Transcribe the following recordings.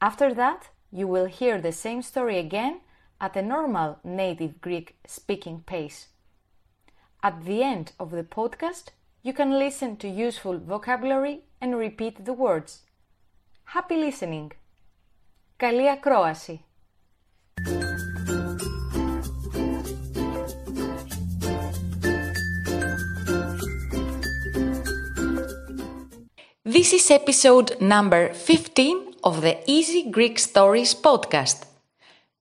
After that, you will hear the same story again at a normal native Greek speaking pace. At the end of the podcast, you can listen to useful vocabulary and repeat the words. Happy listening! Καλή ακρόαση! This is episode number 15 of the Easy Greek Stories podcast.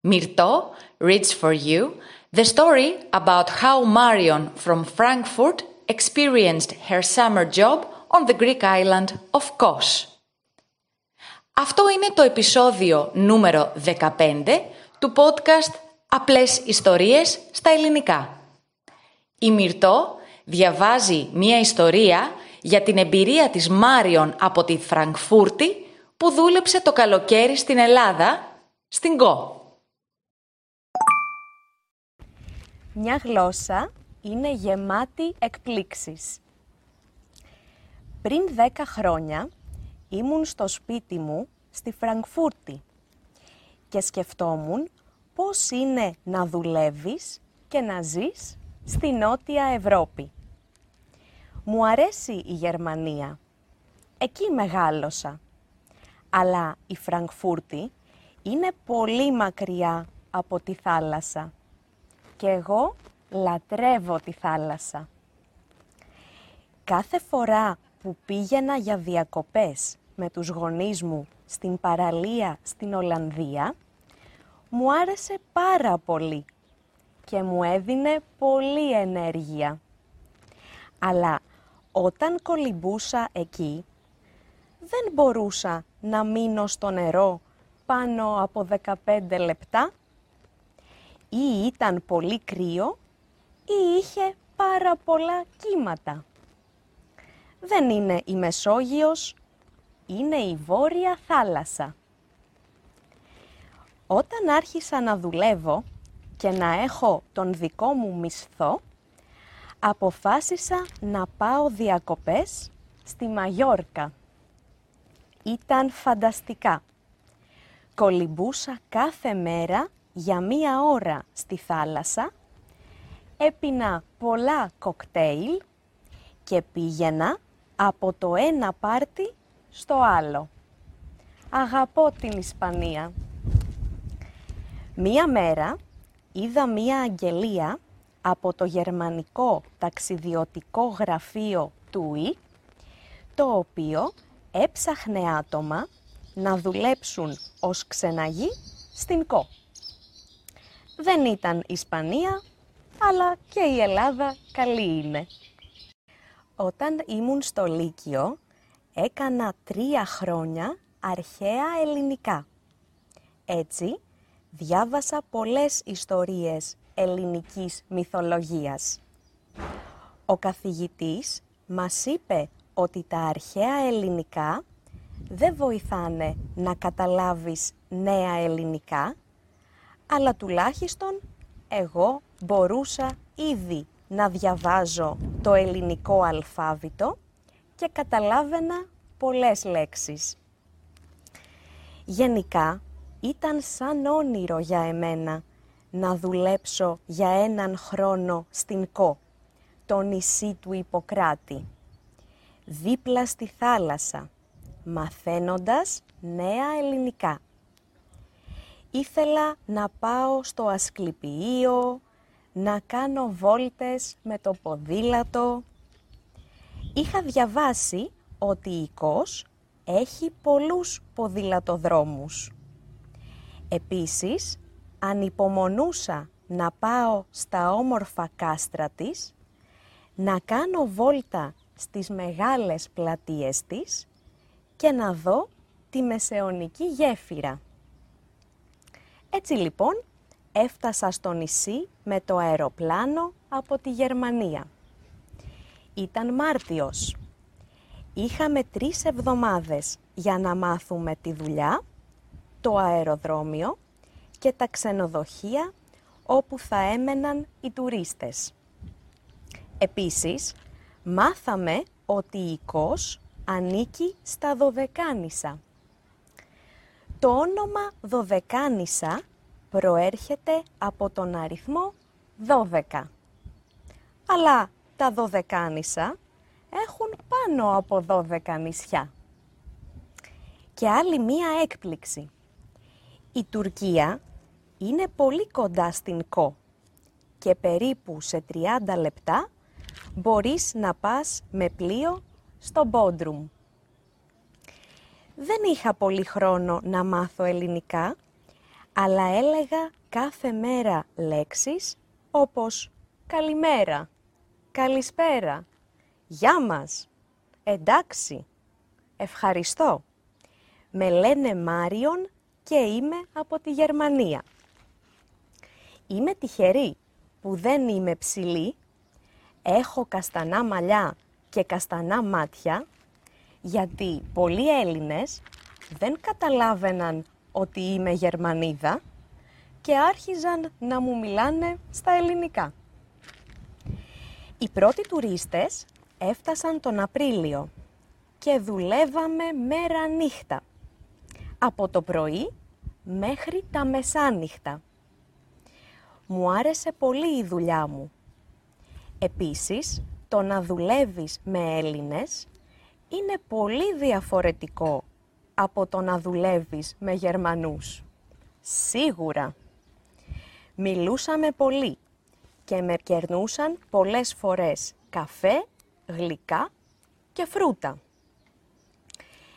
Myrto reads for you the story about how Marion from Frankfurt experienced her summer job on the Greek island of Kos. Αυτό είναι το επεισόδιο νούμερο 15 του podcast «Απλές ιστορίες στα ελληνικά». Η Μυρτώ διαβάζει μία ιστορία για την εμπειρία της Μάριον από τη Φραγκφούρτη που δούλεψε το καλοκαίρι στην Ελλάδα, στην ΚΟ. Μια γλώσσα είναι γεμάτη εκπλήξεις. Πριν δέκα χρόνια ήμουν στο σπίτι μου στη Φραγκφούρτη και σκεφτόμουν πώς είναι να δουλεύεις και να ζεις στη Νότια Ευρώπη. Μου αρέσει η Γερμανία. Εκεί μεγάλωσα. Αλλά η Φραγκφούρτη είναι πολύ μακριά από τη θάλασσα. Και εγώ λατρεύω τη θάλασσα. Κάθε φορά που πήγαινα για διακοπές με τους γονείς μου στην παραλία στην Ολλανδία, μου άρεσε πάρα πολύ και μου έδινε πολύ ενέργεια. Αλλά όταν κολυμπούσα εκεί, δεν μπορούσα να μείνω στο νερό πάνω από 15 λεπτά ή ήταν πολύ κρύο ή είχε πάρα πολλά κύματα. Δεν είναι η Μεσόγειος, είναι η Βόρεια Θάλασσα. Όταν άρχισα να δουλεύω και να έχω τον δικό μου μισθό, αποφάσισα να πάω διακοπές στη Μαγιόρκα. Ήταν φανταστικά. Κολυμπούσα κάθε μέρα για μία ώρα στη θάλασσα, έπινα πολλά κοκτέιλ και πήγαινα από το ένα πάρτι στο άλλο. Αγαπώ την Ισπανία. Μία μέρα είδα μία αγγελία από το γερμανικό ταξιδιωτικό γραφείο του το οποίο έψαχνε άτομα να δουλέψουν ως ξεναγοί στην ΚΟ. Δεν ήταν Ισπανία, αλλά και η Ελλάδα καλή είναι. Όταν ήμουν στο Λύκειο, έκανα τρία χρόνια αρχαία ελληνικά. Έτσι, διάβασα πολλές ιστορίες ελληνικής μυθολογίας. Ο καθηγητής μας είπε ότι τα αρχαία ελληνικά δεν βοηθάνε να καταλάβεις νέα ελληνικά, αλλά τουλάχιστον εγώ μπορούσα ήδη να διαβάζω το ελληνικό αλφάβητο και καταλάβαινα πολλές λέξεις. Γενικά ήταν σαν όνειρο για εμένα να δουλέψω για έναν χρόνο στην ΚΟ, το νησί του Ιπποκράτη, δίπλα στη θάλασσα, μαθαίνοντας νέα ελληνικά. Ήθελα να πάω στο Ασκληπιείο, να κάνω βόλτες με το ποδήλατο. Είχα διαβάσει ότι η ΚΟΣ έχει πολλούς ποδηλατοδρόμους. Επίσης, ανυπομονούσα να πάω στα όμορφα κάστρα της, να κάνω βόλτα στις μεγάλες πλατείες της και να δω τη μεσαιωνική γέφυρα. Έτσι λοιπόν έφτασα στο νησί με το αεροπλάνο από τη Γερμανία. Ήταν Μάρτιος. Είχαμε τρεις εβδομάδες για να μάθουμε τη δουλειά, το αεροδρόμιο και τα ξενοδοχεία όπου θα έμεναν οι τουρίστες. Επίσης, μάθαμε ότι η Κος ανήκει στα Δωδεκάνησα. Το όνομα Δωδεκάνησα προέρχεται από τον αριθμό 12. Αλλά τα Δωδεκάνησα έχουν πάνω από 12 νησιά. Και άλλη μία έκπληξη. Η Τουρκία είναι πολύ κοντά στην Κο και περίπου σε 30 λεπτά μπορείς να πας με πλοίο στο Μπόντρουμ. Δεν είχα πολύ χρόνο να μάθω ελληνικά, αλλά έλεγα κάθε μέρα λέξεις όπως «καλημέρα», «καλησπέρα», «γεια μας», «εντάξει», «ευχαριστώ». Με λένε Μάριον και είμαι από τη Γερμανία. Είμαι τυχερή που δεν είμαι ψηλή, έχω καστανά μαλλιά και καστανά μάτια, γιατί πολλοί Έλληνες δεν καταλάβαιναν ότι είμαι Γερμανίδα και άρχιζαν να μου μιλάνε στα ελληνικά. Οι πρώτοι τουρίστες έφτασαν τον Απρίλιο και δουλεύαμε μέρα νύχτα, από το πρωί μέχρι τα μεσάνυχτα. Μου άρεσε πολύ η δουλειά μου. Επίσης, το να δουλεύεις με Έλληνες είναι πολύ διαφορετικό από το να δουλεύεις με Γερμανούς. Σίγουρα. Μιλούσαμε πολύ και με κερνούσαν πολλές φορές καφέ, γλυκά και φρούτα.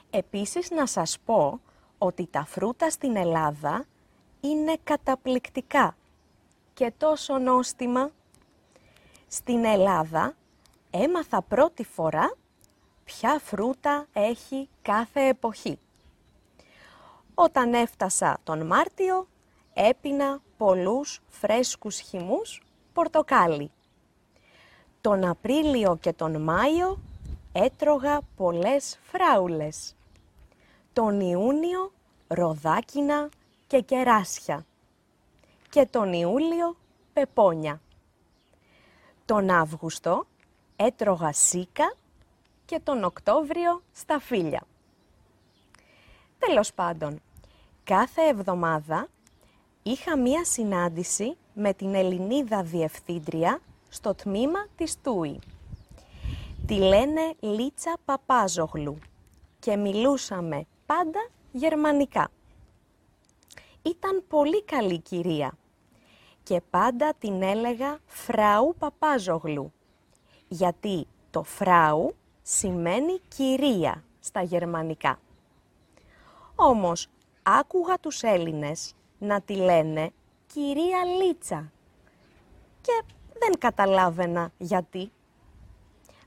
Επίσης να σας πω ότι τα φρούτα στην Ελλάδα είναι καταπληκτικά και τόσο νόστιμα. Στην Ελλάδα έμαθα πρώτη φορά ποια φρούτα έχει κάθε εποχή. Όταν έφτασα τον Μάρτιο, έπινα πολλούς φρέσκους χυμούς πορτοκάλι. Τον Απρίλιο και τον Μάιο έτρωγα πολλές φράουλες. Τον Ιούνιο ροδάκινα και κεράσια. Και τον Ιούλιο πεπόνια. Τον Αύγουστο έτρωγα σίκα και τον Οκτώβριο στα φίλια. Τέλος πάντων, κάθε εβδομάδα είχα μία συνάντηση με την Ελληνίδα Διευθύντρια στο τμήμα της Τούι. Τη λένε Λίτσα Παπάζογλου και μιλούσαμε πάντα γερμανικά. Ήταν πολύ καλή κυρία και πάντα την έλεγα Φράου Παπάζογλου γιατί το φράου σημαίνει κυρία στα γερμανικά. Όμως άκουγα τους Έλληνες να τη λένε κυρία Λίτσα και δεν καταλάβαινα γιατί.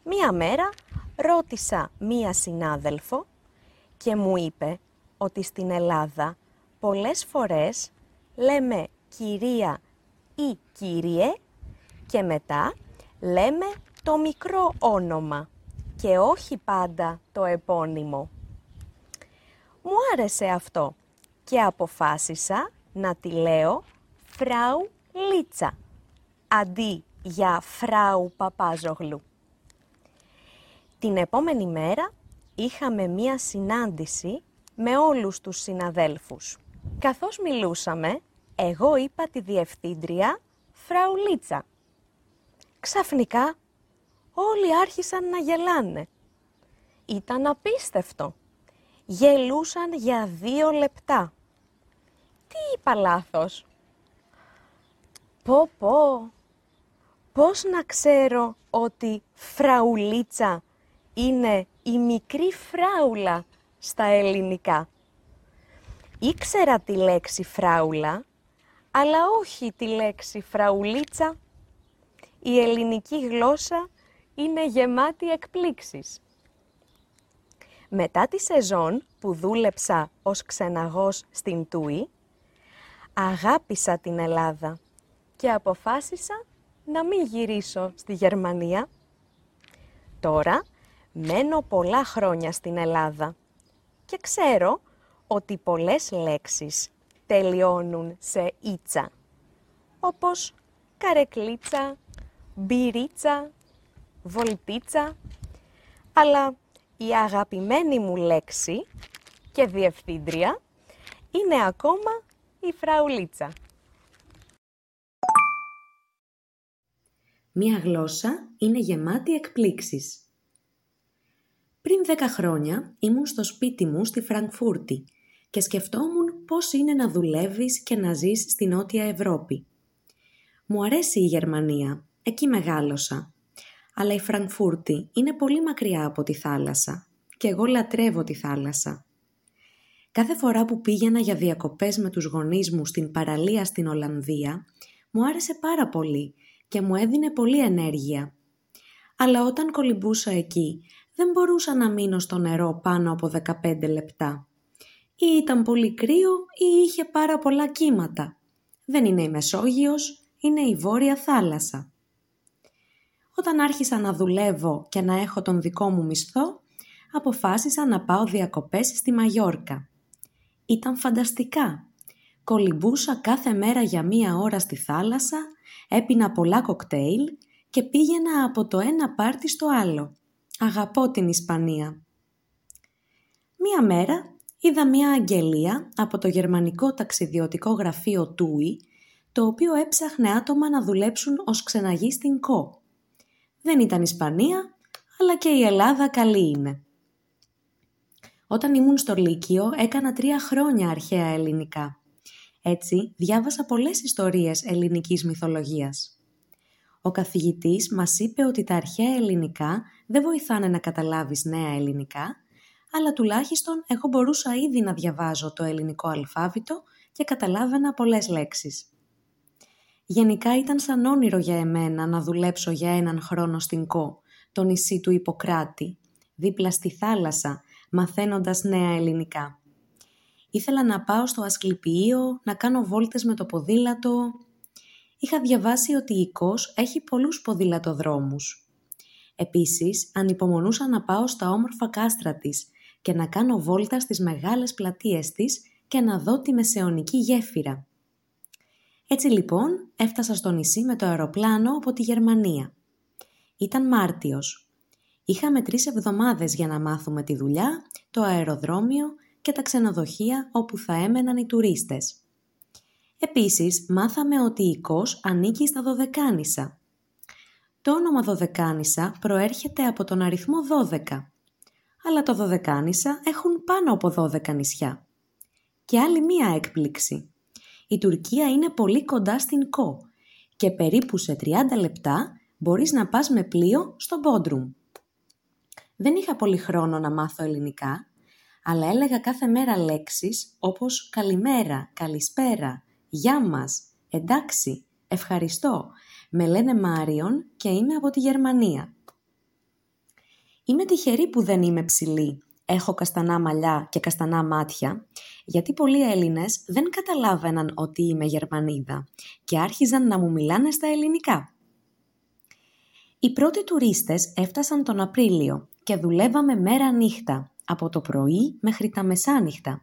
Μία μέρα ρώτησα μία συνάδελφο και μου είπε ότι στην Ελλάδα πολλές φορές λέμε κυρία ή κύριε και μετά λέμε το μικρό όνομα και όχι πάντα το επώνυμο. Μου άρεσε αυτό και αποφάσισα να τη λέω Φράου Λίτσα, αντί για Φράου Παπάζογλου. Την επόμενη μέρα είχαμε μία συνάντηση με όλους τους συναδέλφους. Καθώς μιλούσαμε, εγώ είπα τη διευθύντρια Φράου Λίτσα. Ξαφνικά όλοι άρχισαν να γελάνε. Ήταν απίστευτο. Γελούσαν για δύο λεπτά. Τι είπα λάθος; Πω πω. Πώς να ξέρω ότι φραουλίτσα είναι η μικρή φράουλα στα ελληνικά; Ήξερα τη λέξη φράουλα, αλλά όχι τη λέξη φραουλίτσα. Η ελληνική γλώσσα είναι γεμάτη εκπλήξεις. Μετά τη σεζόν που δούλεψα ως ξεναγός στην Τούι, Αγάπησα την Ελλάδα και αποφάσισα να μην γυρίσω στη Γερμανία. Τώρα μένω πολλά χρόνια στην Ελλάδα και ξέρω ότι πολλές λέξεις τελειώνουν σε ίτσα, όπως καρεκλίτσα, μπυρίτσα, βολτίτσα, αλλά η αγαπημένη μου λέξη και διευθύντρια είναι ακόμα η φραουλίτσα. Μία γλώσσα είναι γεμάτη εκπλήξεις. Πριν δέκα χρόνια ήμουν στο σπίτι μου στη Φραγκφούρτη και σκεφτόμουν πώς είναι να δουλεύεις και να ζεις στη Νότια Ευρώπη. Μου αρέσει η Γερμανία, εκεί μεγάλωσα. Αλλά η Φραγκφούρτη είναι πολύ μακριά από τη θάλασσα και εγώ λατρεύω τη θάλασσα. Κάθε φορά που πήγαινα για διακοπές με τους γονείς μου στην παραλία στην Ολλανδία, μου άρεσε πάρα πολύ και μου έδινε πολύ ενέργεια. Αλλά όταν κολυμπούσα εκεί, δεν μπορούσα να μείνω στο νερό πάνω από 15 λεπτά. Ή ήταν πολύ κρύο ή είχε πάρα πολλά κύματα. Δεν είναι η Μεσόγειος, είναι η Βόρεια Θάλασσα. Όταν άρχισα να δουλεύω και να έχω τον δικό μου μισθό, αποφάσισα να πάω διακοπές στη Μαγιόρκα. Ήταν φανταστικά. Κολυμπούσα κάθε μέρα για μία ώρα στη θάλασσα, έπινα πολλά κοκτέιλ και πήγαινα από το ένα πάρτι στο άλλο. Αγαπώ την Ισπανία. Μία μέρα είδα μία αγγελία από το γερμανικό ταξιδιωτικό γραφείο Τούι, το οποίο έψαχνε άτομα να δουλέψουν ως ξεναγή στην ΚΟ. Δεν ήταν Ισπανία, αλλά και η Ελλάδα καλή είναι. Όταν ήμουν στο Λύκειο έκανα τρία χρόνια αρχαία ελληνικά. Έτσι διάβασα πολλές ιστορίες ελληνικής μυθολογίας. Ο καθηγητής μας είπε ότι τα αρχαία ελληνικά δεν βοηθάνε να καταλάβεις νέα ελληνικά, αλλά τουλάχιστον εγώ μπορούσα ήδη να διαβάζω το ελληνικό αλφάβητο και καταλάβαινα πολλές λέξεις. Γενικά ήταν σαν όνειρο για εμένα να δουλέψω για έναν χρόνο στην ΚΟ, το νησί του Ιπποκράτη, δίπλα στη θάλασσα, μαθαίνοντας νέα ελληνικά. Ήθελα να πάω στο Ασκληπιείο, να κάνω βόλτες με το ποδήλατο. Είχα διαβάσει ότι η ΚΟΣ έχει πολλούς ποδηλατοδρόμους. Επίσης, ανυπομονούσα να πάω στα όμορφα κάστρα της και να κάνω βόλτα στις μεγάλες πλατείες της και να δω τη μεσαιωνική γέφυρα. Έτσι λοιπόν έφτασα στο νησί με το αεροπλάνο από τη Γερμανία. Ήταν Μάρτιος. Είχαμε τρεις εβδομάδες για να μάθουμε τη δουλειά, το αεροδρόμιο και τα ξενοδοχεία όπου θα έμεναν οι τουρίστες. Επίσης, μάθαμε ότι η ΚΟΣ ανήκει στα Δωδεκάνησα. Το όνομα Δωδεκάνησα προέρχεται από τον αριθμό 12, αλλά τα Δωδεκάνησα έχουν πάνω από 12 νησιά. Και άλλη μία έκπληξη η Τουρκία είναι πολύ κοντά στην Κο και περίπου σε 30 λεπτά μπορείς να πας με πλοίο στο Μπόντρουμ. Δεν είχα πολύ χρόνο να μάθω ελληνικά, αλλά έλεγα κάθε μέρα λέξεις όπως «καλημέρα», «καλησπέρα», «γεια μας», «εντάξει», «ευχαριστώ». Με λένε Μάριον και είμαι από τη Γερμανία. Είμαι τυχερή που δεν είμαι ψηλή έχω καστανά μαλλιά και καστανά μάτια, γιατί πολλοί Έλληνες δεν καταλάβαιναν ότι είμαι Γερμανίδα και άρχιζαν να μου μιλάνε στα ελληνικά. Οι πρώτοι τουρίστες έφτασαν τον Απρίλιο και δουλεύαμε μέρα νύχτα, από το πρωί μέχρι τα μεσάνυχτα.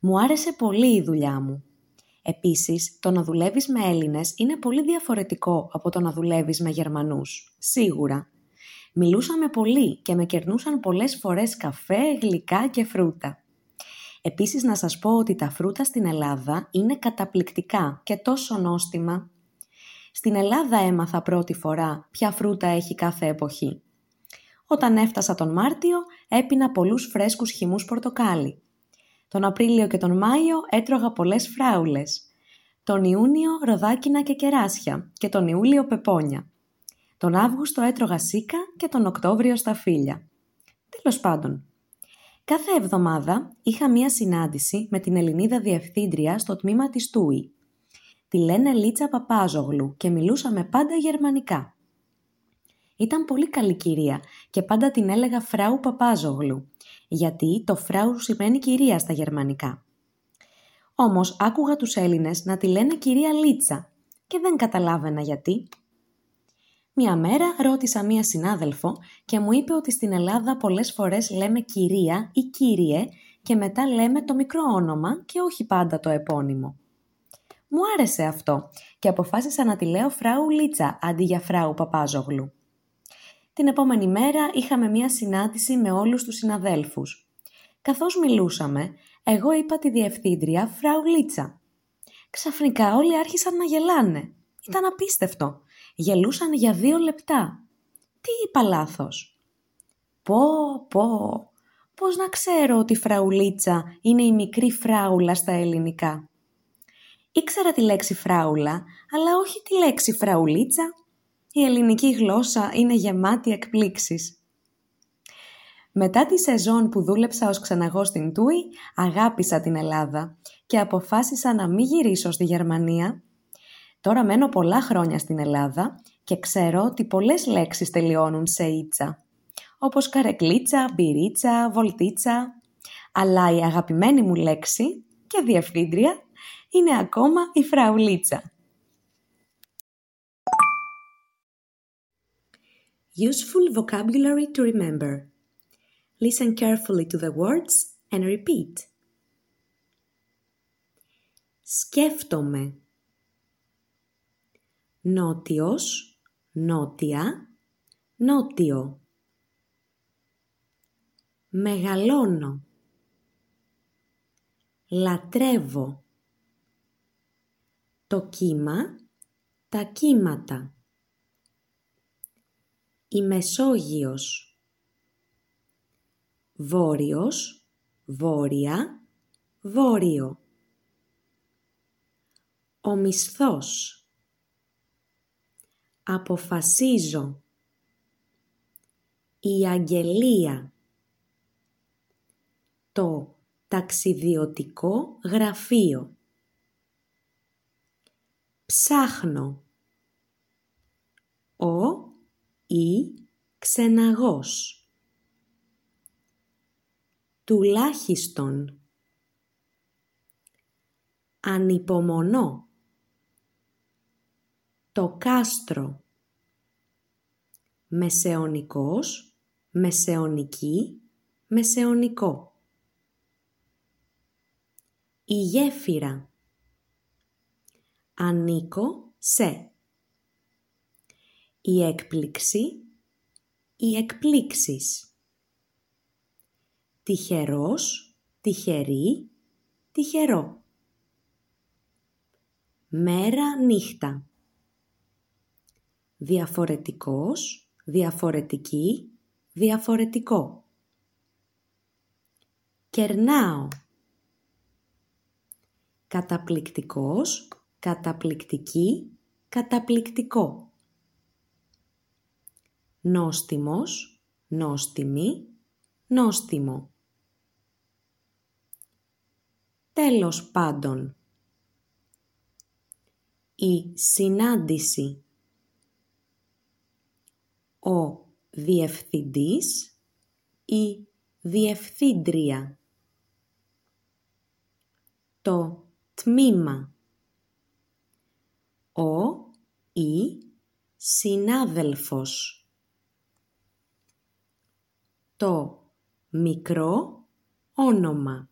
Μου άρεσε πολύ η δουλειά μου. Επίσης, το να δουλεύεις με Έλληνες είναι πολύ διαφορετικό από το να δουλεύεις με Γερμανούς, σίγουρα. Μιλούσαμε πολύ και με κερνούσαν πολλές φορές καφέ, γλυκά και φρούτα. Επίσης να σας πω ότι τα φρούτα στην Ελλάδα είναι καταπληκτικά και τόσο νόστιμα. Στην Ελλάδα έμαθα πρώτη φορά ποια φρούτα έχει κάθε εποχή. Όταν έφτασα τον Μάρτιο έπινα πολλούς φρέσκους χυμούς πορτοκάλι. Τον Απρίλιο και τον Μάιο έτρωγα πολλές φράουλες. Τον Ιούνιο ροδάκινα και κεράσια και τον Ιούλιο πεπόνια. Τον Αύγουστο έτρωγα σίκα και τον Οκτώβριο στα φίλια. Τέλος πάντων, κάθε εβδομάδα είχα μία συνάντηση με την Ελληνίδα Διευθύντρια στο τμήμα της Τούι. Τη λένε Λίτσα Παπάζογλου και μιλούσαμε πάντα γερμανικά. Ήταν πολύ καλή κυρία και πάντα την έλεγα Φράου Παπάζογλου, γιατί το Φράου σημαίνει κυρία στα γερμανικά. Όμως άκουγα τους Έλληνες να τη λένε κυρία Λίτσα και δεν καταλάβαινα γιατί. Μια μέρα ρώτησα μία συνάδελφο και μου είπε ότι στην Ελλάδα πολλές φορές λέμε κυρία ή κύριε και μετά λέμε το μικρό όνομα και όχι πάντα το επώνυμο. Μου άρεσε αυτό και αποφάσισα να τη λέω Φράου Λίτσα αντί για Φράου Παπάζογλου. Την επόμενη μέρα είχαμε μία συνάντηση με όλους τους συναδέλφους. Καθώς μιλούσαμε, εγώ είπα τη διευθύντρια Φράου Λίτσα. Ξαφνικά όλοι άρχισαν να γελάνε. Ήταν απίστευτο. Γελούσαν για δύο λεπτά. Τι είπα λάθος; Πω, πω, πώς να ξέρω ότι η φραουλίτσα είναι η μικρή φράουλα στα ελληνικά; Ήξερα τη λέξη φράουλα, αλλά όχι τη λέξη φραουλίτσα. Η ελληνική γλώσσα είναι γεμάτη εκπλήξεις. Μετά τη σεζόν που δούλεψα ως ξεναγός στην Τούι, αγάπησα την Ελλάδα και αποφάσισα να μην γυρίσω στη Γερμανία. Τώρα μένω πολλά χρόνια στην Ελλάδα και ξέρω ότι πολλές λέξεις τελειώνουν σε ίτσα. Όπως καρεκλίτσα, μπυρίτσα, βολτίτσα. Αλλά η αγαπημένη μου λέξη και διευθύντρια είναι ακόμα η φραουλίτσα. Useful vocabulary to remember. Listen carefully to the words and repeat. Σκέφτομαι. Νότιος, νότια, νότιο. Μεγαλώνω. Λατρεύω. Το κύμα, τα κύματα. Η Μεσόγειος βόρειος, βόρεια, βόρειο. Ο μισθός. Αποφασίζω. Η αγγελία. Το ταξιδιωτικό γραφείο. Ψάχνω. Ο ή ξεναγός τουλάχιστον ανυπομονώ το κάστρο. Μεσαιωνικός, μεσαιωνική, μεσαιωνικό. Η γέφυρα. Ανήκω σε. Η έκπληξη, οι εκπλήξεις. Τυχερός, τυχερή, τυχερό. Μέρα νύχτα. Διαφορετικός, διαφορετική, διαφορετικό. Κερνάω. Καταπληκτικός, καταπληκτική, καταπληκτικό. Νόστιμος, νόστιμη, νόστιμο. Τέλος πάντων. Η συνάντηση. Ο διευθυντής ή διευθύντρια. Το τμήμα. Ο ή συνάδελφος. Το μικρό όνομα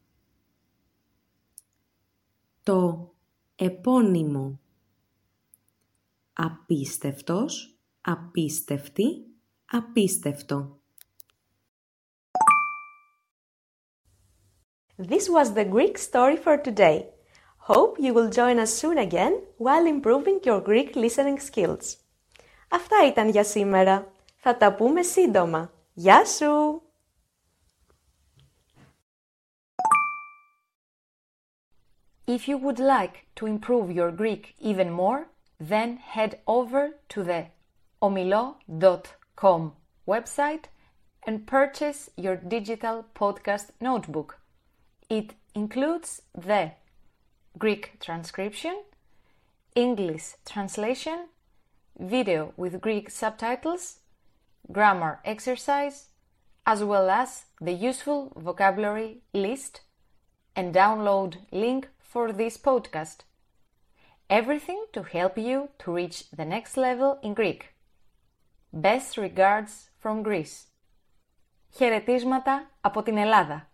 το επώνυμο απίστευτος, απίστευτη, απίστευτο. This was the Greek story for today. Hope you will join us soon again while improving your Greek listening skills. Αυτά ήταν για σήμερα. Θα τα πούμε σύντομα. Γεια σου! If you would like to improve your Greek even more, then head over to the omilo.com website and purchase your digital podcast notebook. It includes the Greek transcription, English translation, video with Greek subtitles, grammar exercise, as well as the useful vocabulary list and download link for this podcast. Everything to help you to reach the next level in Greek. Best regards from Greece. Χαιρετίσματα από την Ελλάδα.